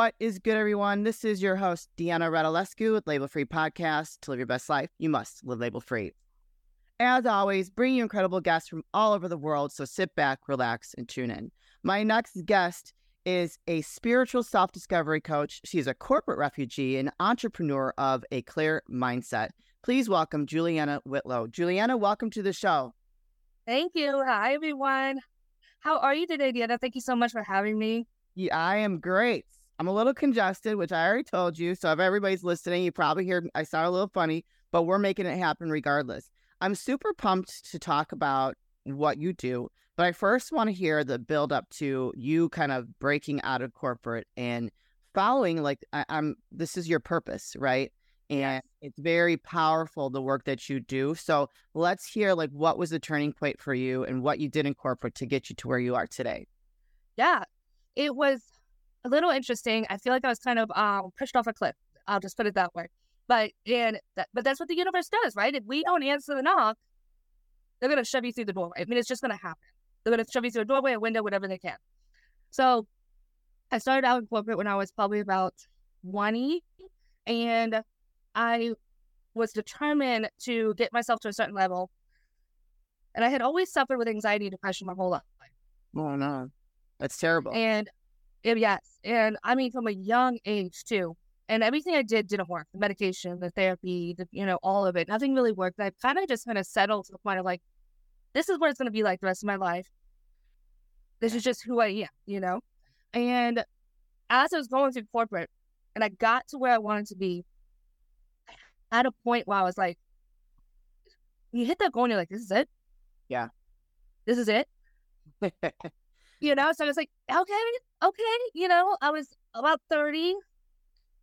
What is good, everyone? This is your host, Deanna Radulescu with Label Free Podcast. To live your best life, you must live label free. As always, bring you incredible guests from all over the world. So sit back, relax, and tune in. My next guest is a spiritual self discovery coach. She's a corporate refugee and entrepreneur of a clear mindset. Please welcome Juliana Whitlow. Juliana, welcome to the show. Thank you. Hi, everyone. How are you today, Deanna? Thank you so much for having me. Yeah, I am great. I'm a little congested, which I already told you. So if everybody's listening, you probably hear I sound a little funny, but we're making it happen regardless. I'm super pumped to talk about what you do, but I first want to hear the build up to you kind of breaking out of corporate and following like I, am this is your purpose, right? And it's very powerful the work that you do. So let's hear like what was the turning point for you and what you did in corporate to get you to where you are today. Yeah. It was a little interesting. I feel like I was kind of um, pushed off a cliff. I'll just put it that way. But and that, but that's what the universe does, right? If we don't answer the knock, they're gonna shove you through the doorway. I mean, it's just gonna happen. They're gonna shove you through a doorway, a window, whatever they can. So I started out in corporate when I was probably about 20, and I was determined to get myself to a certain level. And I had always suffered with anxiety and depression my whole life. Oh no, that's terrible. And Eh, yes, and I mean from a young age too. And everything I did didn't work. The medication, the therapy, the, you know, all of it. Nothing really worked. I kind of just kind of settled to the point of like, this is what it's going to be like the rest of my life. This is just who I am, you know? And as I was going through corporate and I got to where I wanted to be, at a point where I was like, you hit that goal and you're like, this is it? Yeah. This is it? you know? So I was like, okay, okay. You know, I was about 30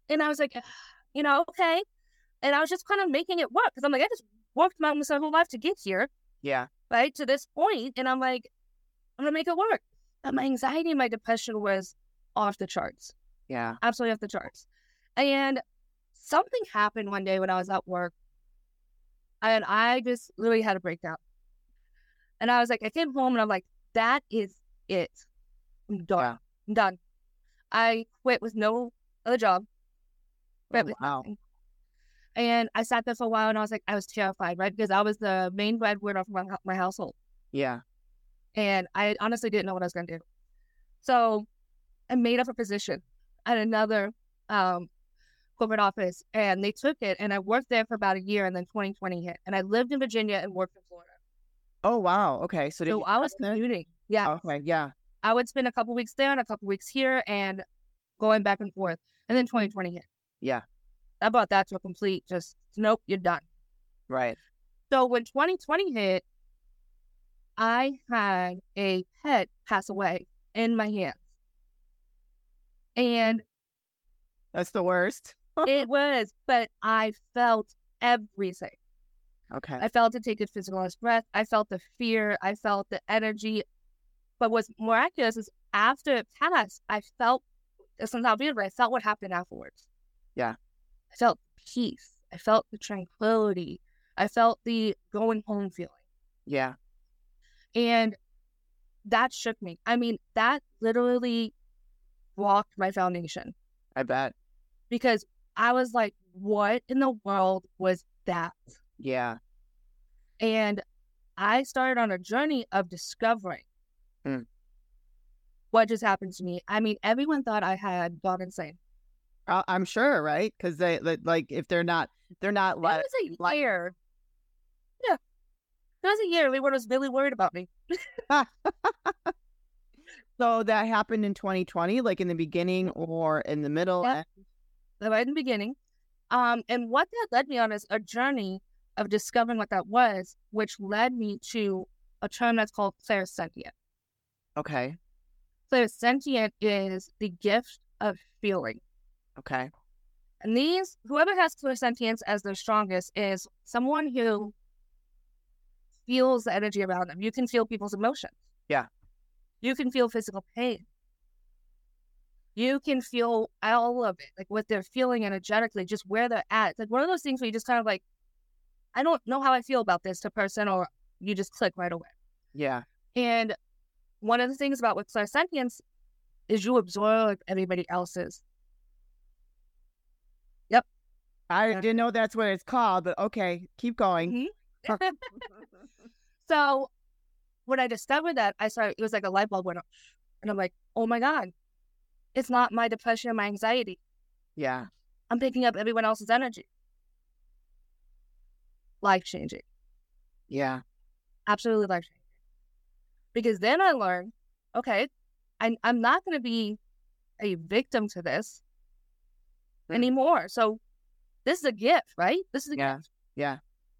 and I was like, you know, okay. And I was just kind of making it work because I'm like, I just worked my whole life to get here. Yeah. Right to this point, and I'm like, I'm gonna make it work. But my anxiety and my depression was off the charts. Yeah. Absolutely off the charts. And something happened one day when I was at work, and I just literally had a breakdown. And I was like, I came home and I'm like, that is it. I'm done. I'm done. I quit with no other job. Oh, wow. And I sat there for a while and I was like, I was terrified, right? Because I was the main breadwinner for my, my household. Yeah. And I honestly didn't know what I was going to do. So I made up a position at another um, corporate office and they took it and I worked there for about a year and then 2020 hit. And I lived in Virginia and worked in Florida. Oh, wow. Okay. So, so I was commuting. Yeah. Okay. Yeah. I would spend a couple weeks there and a couple weeks here and going back and forth. And then 2020 hit. Yeah. I brought that to a complete just nope, you're done. Right. So when 2020 hit, I had a pet pass away in my hands. And that's the worst. it was, but I felt everything. Okay. I felt it take a physical breath. I felt the fear. I felt the energy. But what's miraculous is after it passed, I felt, it's not weird, but I felt what happened afterwards. Yeah. I felt peace. I felt the tranquility. I felt the going home feeling. Yeah. And that shook me. I mean, that literally rocked my foundation. I bet. Because I was like, what in the world was that? Yeah. And I started on a journey of discovering mm. what just happened to me. I mean, everyone thought I had gone insane. Uh, I'm sure, right? Because they, like if they're not they're not like it was a year. Yeah, it was a year. Everyone was really worried about me. so that happened in 2020, like in the beginning or in the middle. Yeah. Right in the beginning. Um, and what that led me on is a journey of discovering what that was, which led me to a term that's called clairsentient. Okay. Clairsentient is the gift of feeling. Okay. And these, whoever has clairsentience as their strongest is someone who feels the energy around them. You can feel people's emotions. Yeah. You can feel physical pain. You can feel all of it, like what they're feeling energetically, just where they're at. It's like one of those things where you just kind of like, I don't know how I feel about this to person, or you just click right away. Yeah. And one of the things about with clairsentience is you absorb everybody else's Yep. I didn't know that's what it's called, but okay, keep going. Mhm. so when I discovered that, I started, it was like a light bulb went off. And I'm like, oh my God, it's not my depression and my anxiety. Yeah. I'm picking up everyone else's energy. Life changing. Yeah. Absolutely life changing. Because then I learned, okay, I, I'm not going to be a victim to this Hmm. anymore. So this is a gift, right? This is a Yeah. gift. Yeah.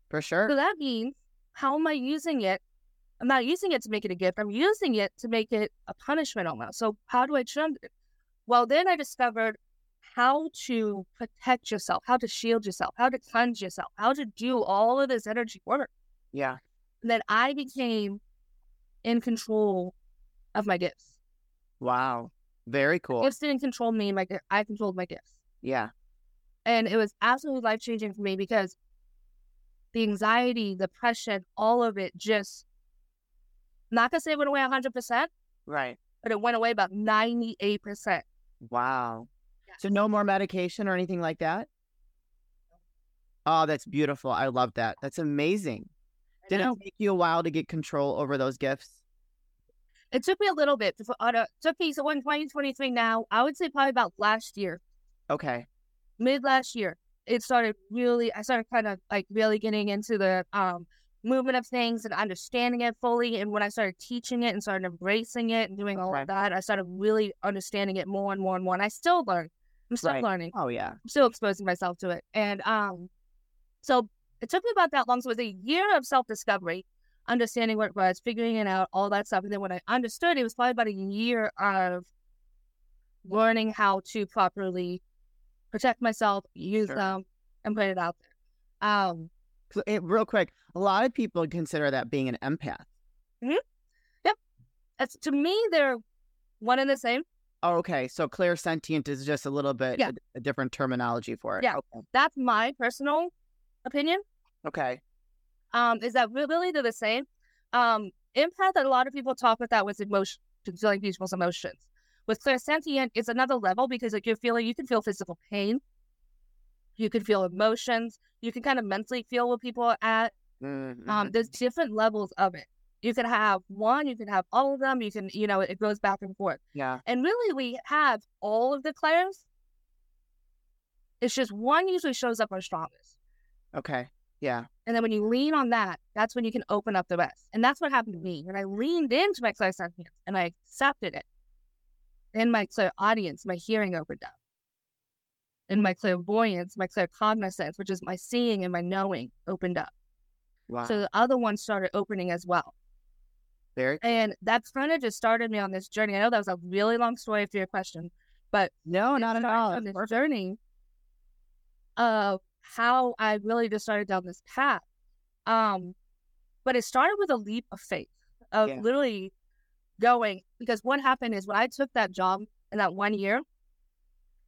For sure. So that means, how am I using it? I'm not using it to make it a gift. I'm using it to make it a punishment almost. So how do I change it? Well, then I discovered how to protect yourself, how to shield yourself, how to cleanse yourself, how to do all of this energy work. Yeah. And then I became in control of my gifts. Wow. Very cool. Gifts didn't control me. My I controlled my gifts. Yeah. And it was absolutely life changing for me because the anxiety, the depression, all of it just, not gonna say it went away 100%, Right. but it went away about 98%. Wow. Yes. So no more medication or anything like that? Oh, that's beautiful. I love that. That's amazing. Did it take you a while to get control over those gifts? It took me a little bit. To, it took me, so in 2023 now, I would say probably about last year, Okay. mid last year, it started really, I started kind of like really getting into the um, movement of things and understanding it fully. And when I started teaching it and started embracing it and doing all of that, I started really understanding it more and more and more. And I still learn. I'm still Right. learning. Oh yeah. I'm still exposing myself to it. And um, so it took me about that long. So it was a year of self discovery, understanding what it was, figuring it out, all that stuff. And then when I understood, it was probably about a year of learning how to properly protect myself, use Sure. them, and put it out there. Um, real quick, a lot of people consider that being an empath. it's, to me, they're one and the same. Oh, okay. So clairsentient is just a little bit Yeah. a, a different terminology for it. Yeah. Okay. That's my personal opinion. Okay. Um, is that really they're the same. Um, empath, a lot of people talk about that with emotions, feeling people's emotions. With clairsentient, it's another level because like you're feeling, you can feel physical pain, you can feel emotions, you can kind of mentally feel where people are at. Mhm. Um, there's different levels of it. You can have one, you can have all of them. You can, you know, it goes back and forth. yeah. And really, we have all of the clairs. It's just one usually shows up our strongest. Okay. Yeah. And then when you lean on that, that's when you can open up the rest. And that's what happened to me. When I leaned into my clairsentience and I accepted it, then my clairaudience, my hearing opened up. And my clairvoyance, my claircognizance, which is my seeing and my knowing, opened up. Wow. So the other ones started opening as well. Very. And that kind of just started me on this journey. I know that was a really long story for your question, but No, not at all. On this perfect. journey of how I really just started down this path. Um, but it started with a leap of faith of Yeah. literally going because what happened is when I took that job in that one year,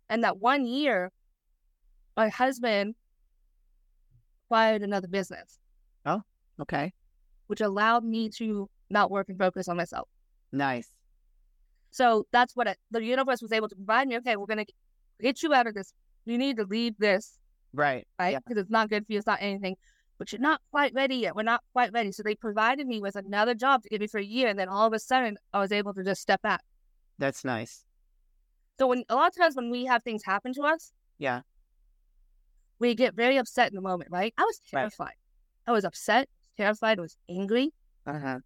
and that one year, my husband acquired another business, Oh, Okay. which allowed me to not work and focus on myself. Nice. So that's what it, the universe was able to provide me. Okay, we're gonna get you out of this. You need to leave this, Right. right? Yeah. Because it's not good for you. It's not anything. But you're not quite ready yet. We're not quite ready. So they provided me with another job to give me for a year, and then all of a sudden, I was able to just step back. That's nice. So when a lot of times when we have things happen to us, Yeah. we get very upset in the moment, right? I was Right. terrified. I was upset, terrified, I was angry, Uh huh.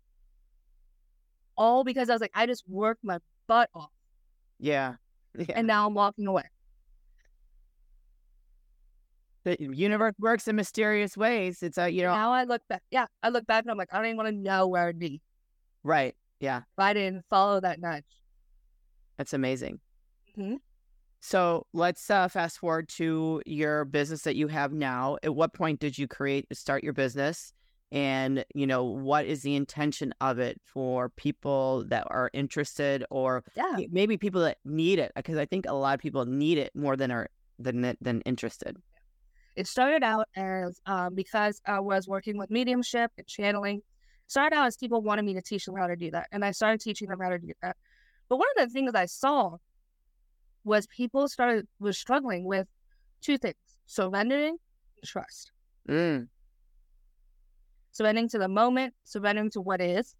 all because I was like, I just worked my butt off, Yeah. Yeah. and now I'm walking away. The universe works in mysterious ways. It's a you know Now I look back, yeah, I look back and I'm like, I don't even want to know where I'd be right. Yeah. if I didn't follow that nudge. That's amazing. Mhm. So let's uh, fast forward to your business that you have now. At what point did you create start your business? And you know what is the intention of it for people that are interested, or Yeah. maybe people that need it? Because I think a lot of people need it more than are than than interested. It started out as um, because I was working with mediumship and channeling. Started out as people wanted me to teach them how to do that, and I started teaching them how to do that. But one of the things I saw was people started was struggling with two things. surrendering, trust. Mm, Surrendering to the moment, surrendering to what is,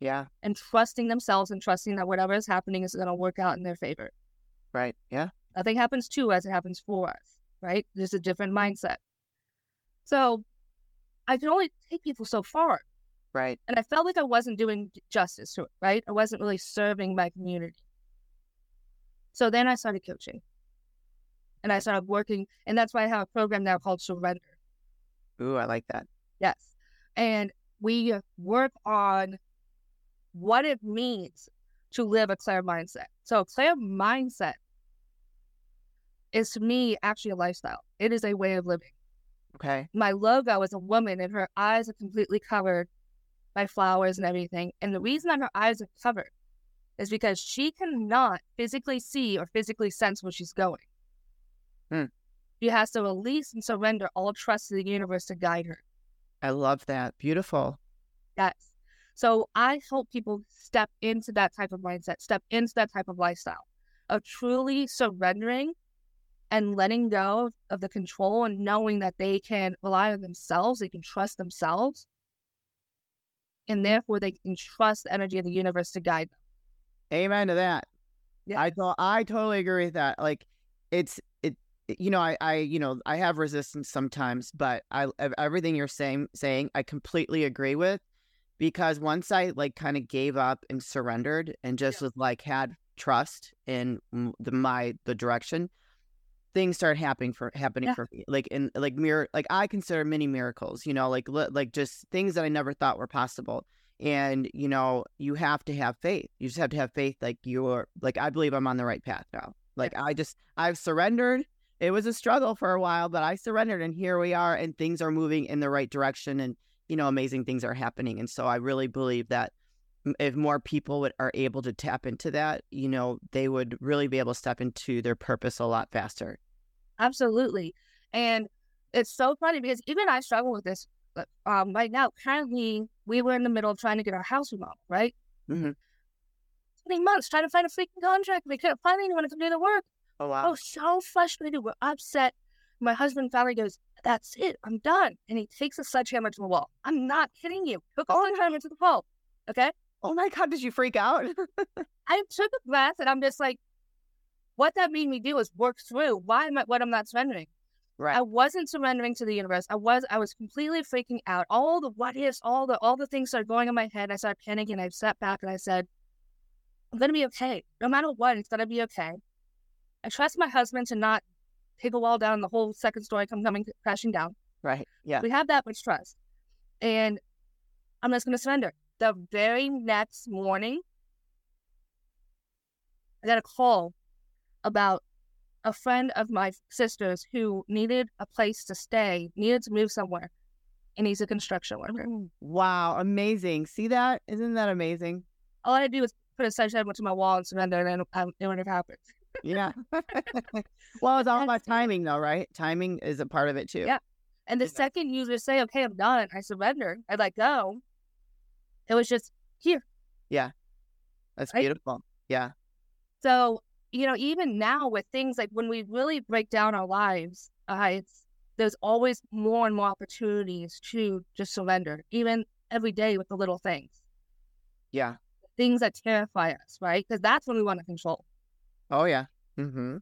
yeah. and trusting themselves and trusting that whatever is happening is going to work out in their favor. Right. Yeah. Nothing happens to us, it happens for us, right? There's a different mindset. So I can only take people so far. Right. And I felt like I wasn't doing justice to it, right? I wasn't really serving my community. So then I started coaching and I started working. And that's why I have a program now called Surrender. Ooh, I like that. Yes. And we work on what it means to live a clear mindset. So, a clear mindset is to me actually a lifestyle, it is a way of living. Okay. My logo is a woman, and her eyes are completely covered by flowers and everything. And the reason that her eyes are covered is because she cannot physically see or physically sense where she's going. Hmm. She has to release and surrender all trust to the universe to guide her. I love that. Beautiful. Yes. So I help people step into that type of mindset, step into that type of lifestyle of truly surrendering and letting go of the control and knowing that they can rely on themselves, they can trust themselves, and mm. therefore they can trust the energy of the universe to guide them. Amen to that. Yeah. I to- I totally agree with that. Like it's it you know, I I you know, I have resistance sometimes, but I everything you're saying saying I completely agree with because once I like kind of gave up and surrendered and just was like had trust in the my the direction things start happening for happening Yeah. for me like in like mirror like I consider many miracles, you know, like li- like just things that I never thought were possible. And you know you have to have faith. You just have to have faith like you're like i believe i'm on the right path now. Like i just i've surrendered. It was a struggle for a while but i surrendered and here we are and things are moving in the right direction and you know amazing things are happening. And so i really believe that if more people would, are able to tap into that you know they would really be able to step into their purpose a lot faster Absolutely. And it's so funny because even I struggle with this um, right now. Currently, we were in the middle of trying to get our house remodeled, right? Mhm. 20 months trying to find a freaking contract. We couldn't find anyone to come do the work. oh I was so frustrated. We're upset. My husband finally goes, That's it. I'm done. And he takes a sledgehammer to the wall. I'm not kidding you. Took a sledgehammer to the wall. Okay. oh my god did you freak out I took a breath and I'm just like, what that made me do is work through why am I what I'm not surrendering. right I wasn't surrendering to the universe. I was I was completely freaking out. All the what ifs, all the all the things started going in my head. I started panicking. I sat back and I said, I'm gonna be okay. No matter what, it's gonna be okay. I trust my husband to not take a wall down the whole second story come coming crashing down. right yeah We have that much trust. And I'm just gonna surrender. The very next morning, I got a call about a friend of my sister's who needed a place to stay, needed to move somewhere, and he's a construction worker. wow amazing see that isn't that amazing All I do was put a sledgehammer to my wall and surrender, and then um, it would have happened. Yeah. well, it's all about timing, though, right? Timing is a part of it too. Yeah. And the Yeah. second you just say, "Okay, I'm done," I surrender. I let go. It was just here. Yeah. That's Right? beautiful. Yeah. So, you know, even now with things like when we really break down our lives, uh, it's there's always more and more opportunities to just surrender, even every day with the little things, Yeah. things that terrify us, right? Because that's when we want to control. Oh, yeah. Mm-hmm.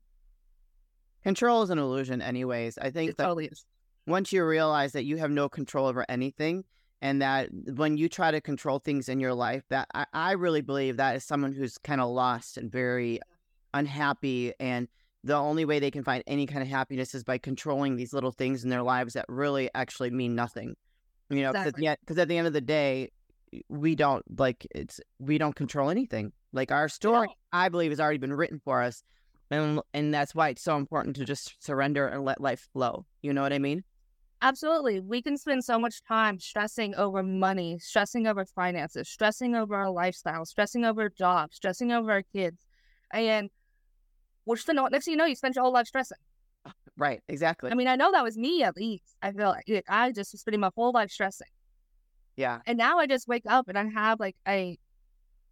Control is an illusion, anyways. I think It that totally is. once you realize that you have no control over anything, and that when you try to control things in your life, that I, I really believe that is someone who's kind of lost and very unhappy and the only way they can find any kind of happiness is by controlling these little things in their lives that really actually mean nothing. You know, because Exactly. at, at the end of the day, we don't like it's we don't control anything. Like our story. I believe, has already been written for us, and and that's why it's so important to just surrender and let life flow. You know what I mean? Absolutely. We can spend so much time stressing over money, stressing over finances, stressing over our lifestyle, stressing over jobs, stressing over our kids. And we're just next thing you know, you spend your whole life stressing. Right? Exactly. I mean, I know that was me at least. I feel like I just was spending my whole life stressing. yeah. And now I just wake up and I have like a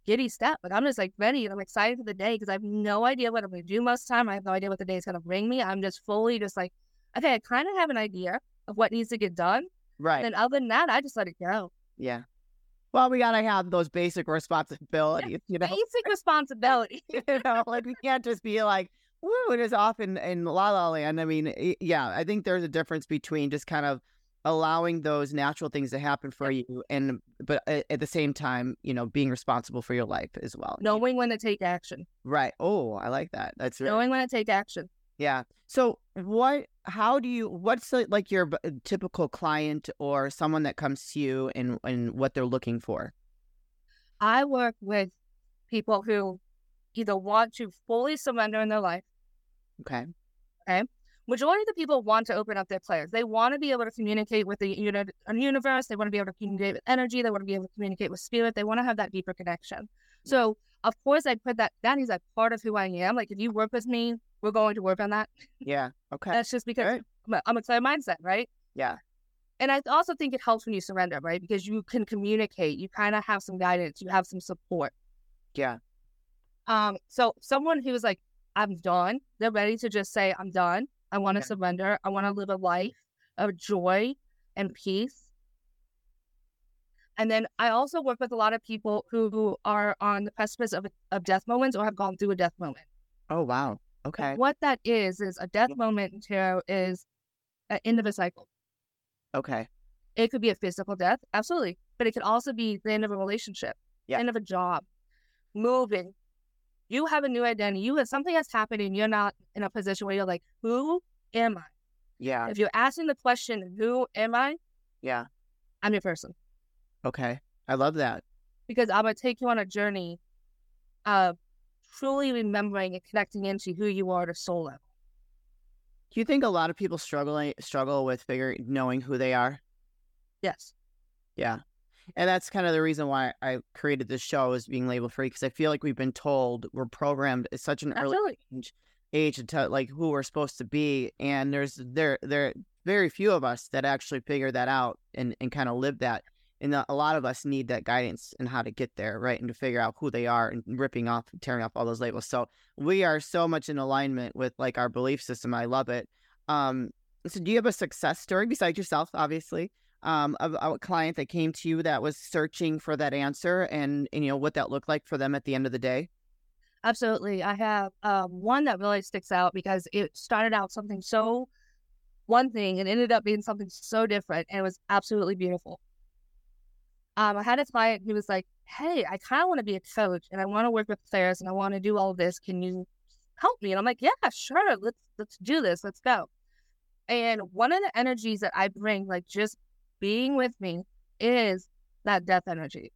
giddy step. Like I'm just like ready and I'm excited for the day because I have no idea what I'm going to do most of the time. I have no idea what the day is going to bring me. I'm just fully just like, okay, I kind of have an idea of what needs to get done. Right. And then other than that, I just let it go. yeah. Well, we gotta have those basic responsibilities, you know. Basic responsibility. you know, like we can't just be like, woo, it is off in, in La La Land. I mean, yeah, I think there's a difference between just kind of allowing those natural things to happen for you and but at, at the same time, you know, being responsible for your life as well. Knowing when to take action. Right. Oh, I like that. That's right. Knowing when to take action. Yeah. So what how do you what's like your typical client or someone that comes to you and and what they're looking for? I work with people who either want to fully surrender in their life. Okay. Okay. Majority of the people want to open up their clairs. They want to be able to communicate with the uni- uh, universe. They want to be able to communicate with energy. They want to be able to communicate with spirit. They want to have that deeper connection. So, of course, I put that. That is a part of who I am. Like, if you work with me, we're going to work on that. Yeah. Okay. That's just because Right. I'm, a, I'm a clear mindset, right? Yeah. And I also think it helps when you surrender, right? Because you can communicate. You kind of have some guidance. You have some support. Yeah. Um, so someone who's like, I'm done, they're ready to just say, I'm done. I want to Okay. surrender. I want to live a life of joy and peace. And then I also work with a lot of people who are on the precipice of, of death moments or have gone through a death moment. Oh wow. Okay. What that is, is a death moment in tarot is an end of a cycle. Okay. It could be a physical death, absolutely. But it could also be the end of a relationship, Yeah. end of a job, moving. You have a new identity. You have something that's happening. You're not in a position where you're like, who am I? Yeah. If you're asking the question, who am I? Yeah. I'm your person. Okay. I love that. Because I'm gonna take you on a journey of truly remembering and connecting into who you are at a soul level. Do you think a lot of people struggle struggle with figuring knowing who they are? Yes. Yeah. And that's kind of the reason why I created this show is being label free because I feel like we've been told we're programmed at such an early age, age to like who we're supposed to be, and there's there there very few of us that actually figure that out and and kind of live that. And a lot of us need that guidance and how to get there, right? And to figure out who they are and ripping off, tearing off all those labels. So we are so much in alignment with like our belief system. I love it. Um, so do you have a success story besides yourself, obviously? um, of a client that came to you that was searching for that answer and, and you know what that looked like for them at the end of the day? Absolutely. I have um, one that really sticks out because it started out something so one thing and ended up being something so different and it was absolutely beautiful. Um, I had a client who was like, Hey, I kind of want to be a coach and I want to work with players and I want to do all this. Can you help me? And I'm like, Yeah, sure. Let's let's do this. Let's go. And one of the energies that I bring, like just being with me, is that death energy.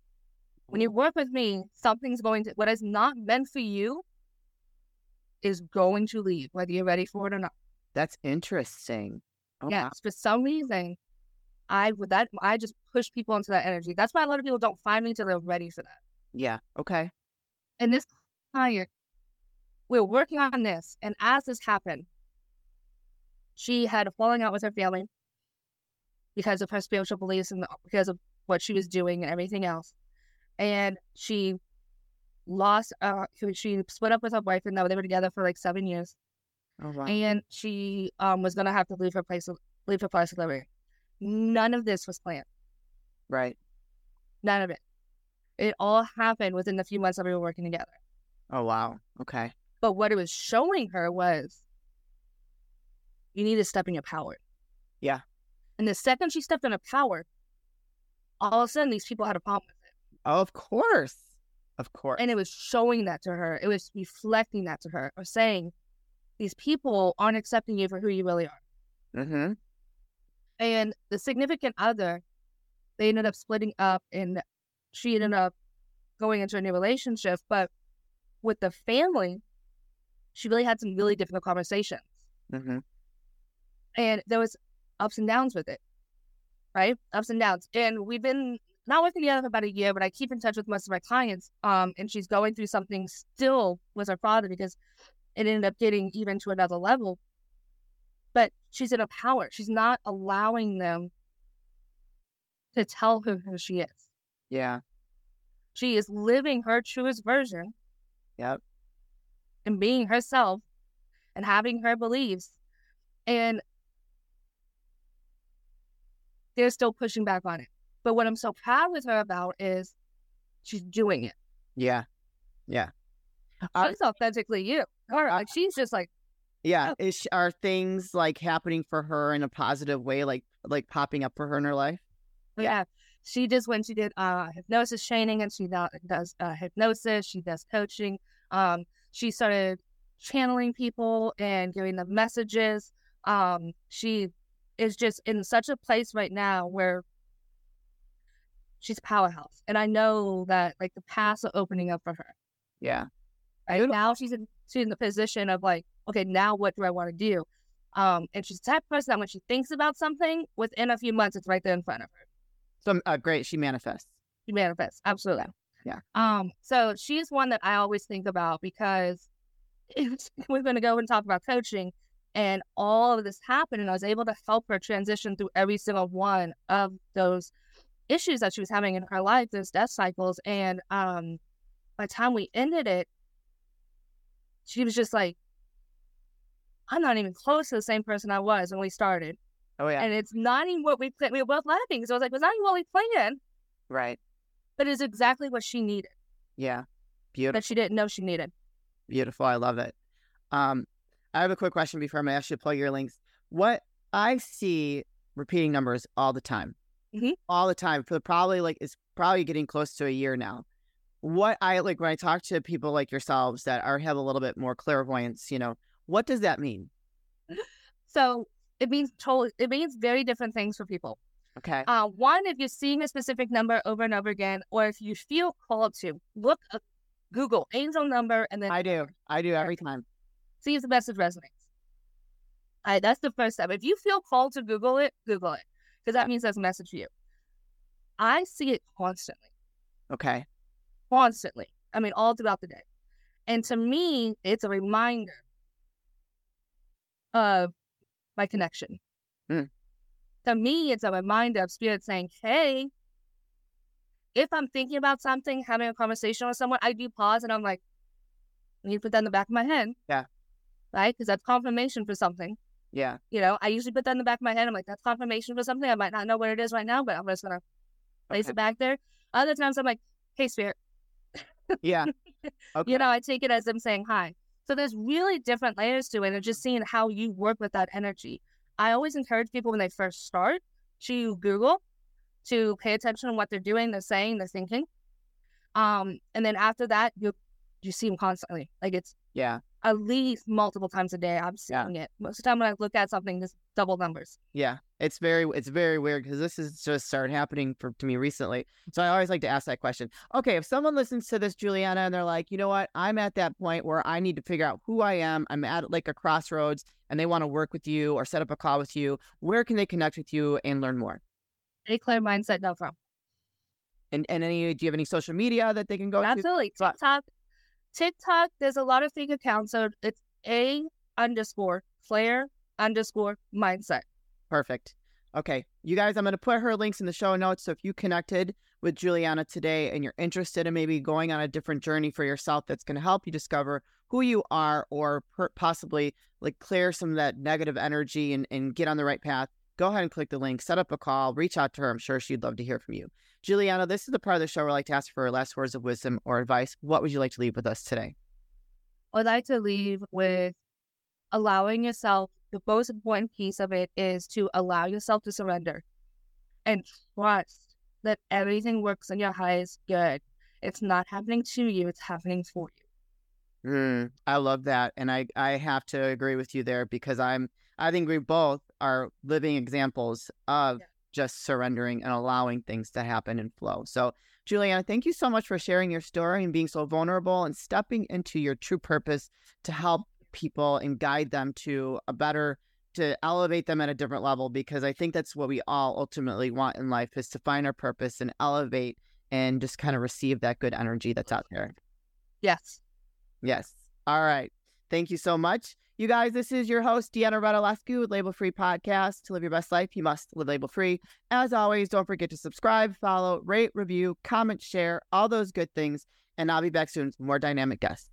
When you work with me, something's going to, what is not meant for you is going to leave, whether you're ready for it or not. That's interesting. Oh, wow. for some reason, I would that, I just push people into that energy. That's why a lot of people don't find me till they're ready for that. Yeah. Okay. And this client, we're working on this, and as this happened, she had a falling out with her family because of her spiritual beliefs and because of what she was doing and everything else. And she lost, uh, she split up with her boyfriend. Now they were together for like seven years, Oh, wow. and she um was gonna have to leave her place, leave her place of living. None of this was planned. right. None of it. It all happened within the few months that we were working together. Oh, wow. Okay. But what it was showing her was you need to step in your power. Yeah. And the second she stepped in her power, all of a sudden these people had a problem with it. Oh, of course. Of course. And it was showing that to her. It was reflecting that to her or saying, these people aren't accepting you for who you really are. mm-hmm. And the significant other, they ended up splitting up and she ended up going into a new relationship. But with the family, she really had some really difficult conversations. Mm-hmm. and there was ups and downs with it right ups and downs and we've been not working together for about a year but i keep in touch with most of my clients um and she's going through something still with her father because it ended up getting even to another level she's in a power she's not allowing them to tell her who she is Yeah. she is living her truest version Yep. and being herself and having her beliefs. And they're still pushing back on it. But what I'm so proud with her about is she's doing it. Yeah. Yeah. Uh, She's authentically you. Or like she's just like, yeah. Oh. Is are things like happening for her in a positive way, like like popping up for her in her life? yeah. She just when she did uh hypnosis training and she now does uh, hypnosis, she does coaching. Um, she started channeling people and giving them messages. Um, she is just in such a place right now where she's powerhouse. And I know that like the paths are opening up for her. Yeah. Right now she's in she's in the position of like, okay, now what do I want to do? Um, and she's the type of person that when she thinks about something, within a few months it's right there in front of her. So uh, great. She manifests. She manifests. Absolutely. Yeah. Um, so she's one that I always think about because we're gonna go and talk about coaching and all of this happened and I was able to help her transition through every single one of those issues that she was having in her life, those death cycles. And um by the time we ended it, she was just like, I'm not even close to the same person I was when we started. Oh yeah. And it's not even what we planned. We were both laughing. So I was like, "Was not even what we planned, right. but it's exactly what she needed Yeah. Beautiful. that she didn't know she needed. Beautiful. I love it. Um, I have a quick question before I'm ask you to plug your links. What I see repeating numbers all the time, Mhm. all the time for probably like it's probably getting close to a year now. What I like when I talk to people like yourselves that are have a little bit more clairvoyance, you know, what does that mean? So it means totally, it means very different things for people. Okay. Uh, one, if you're seeing a specific number over and over again, or if you feel called to look, up, Google angel number, and then I do. I do every time. see if the message resonates. All right, that's the first step. If you feel called to Google it, Google it, because that means there's a message for you. I see it constantly, Okay. constantly. I mean, all throughout the day. And to me, it's a reminder of my connection. Mm. To me, it's a reminder of spirit saying, hey, if I'm thinking about something, having a conversation with someone, I do pause and I'm like, I need to put that in the back of my head. Yeah. Right? Because that's confirmation for something. Yeah. You know, I usually put that in the back of my head. I'm like, that's confirmation for something. I might not know what it is right now, but I'm just going to place Okay. it back there. Other times I'm like, hey, spirit. Yeah. Okay. You know, I take it as them saying hi. So there's really different layers to it and just seeing how you work with that energy. I always encourage people when they first start to Google, to pay attention to what they're doing, they're saying, they're thinking. Um, and then after that, you you see them constantly. Like it's yeah. At least multiple times a day. I'm Yeah. seeing it. Most of the time when I look at something, just double numbers. Yeah, it's very it's very weird because this has just started happening for to me recently. So I always like to ask that question. Okay, if someone listens to this, Juliana, and they're like, you know what, I'm at that point where I need to figure out who I am. I'm at like a crossroads, and they want to work with you or set up a call with you. Where can they connect with you and learn more? A clear mindset, no from. And and any do you have any social media that they can go to? Absolutely. So- TikTok. TikTok, there's a lot of fake accounts. So it's A underscore Clair underscore mindset. Perfect. Okay. You guys, I'm going to put her links in the show notes. So if you connected with Juliana today and you're interested in maybe going on a different journey for yourself that's going to help you discover who you are or per- possibly like clear some of that negative energy and, and get on the right path, go ahead and click the link, set up a call, reach out to her. I'm sure she'd love to hear from you. Juliana, this is the part of the show where I like to ask for last words of wisdom or advice. What would you like to leave with us today? I'd like to leave with allowing yourself, the most important piece of it is to allow yourself to surrender and trust that everything works in your highest good. It's not happening to you, it's happening for you. Mm, I love that, and I I have to agree with you there because I'm I think we both are living examples of Yeah. just surrendering and allowing things to happen and flow. So, Juliana, thank you so much for sharing your story and being so vulnerable and stepping into your true purpose to help people and guide them to a better to elevate them at a different level because I think that's what we all ultimately want in life is to find our purpose and elevate and just kind of receive that good energy that's out there. Yes. Yes. All right. Thank you so much. You guys, this is your host, Deanna Radulescu with Label Free Podcast. To live your best life, you must live label free. As always, don't forget to subscribe, follow, rate, review, comment, share, all those good things. And I'll be back soon with more dynamic guests.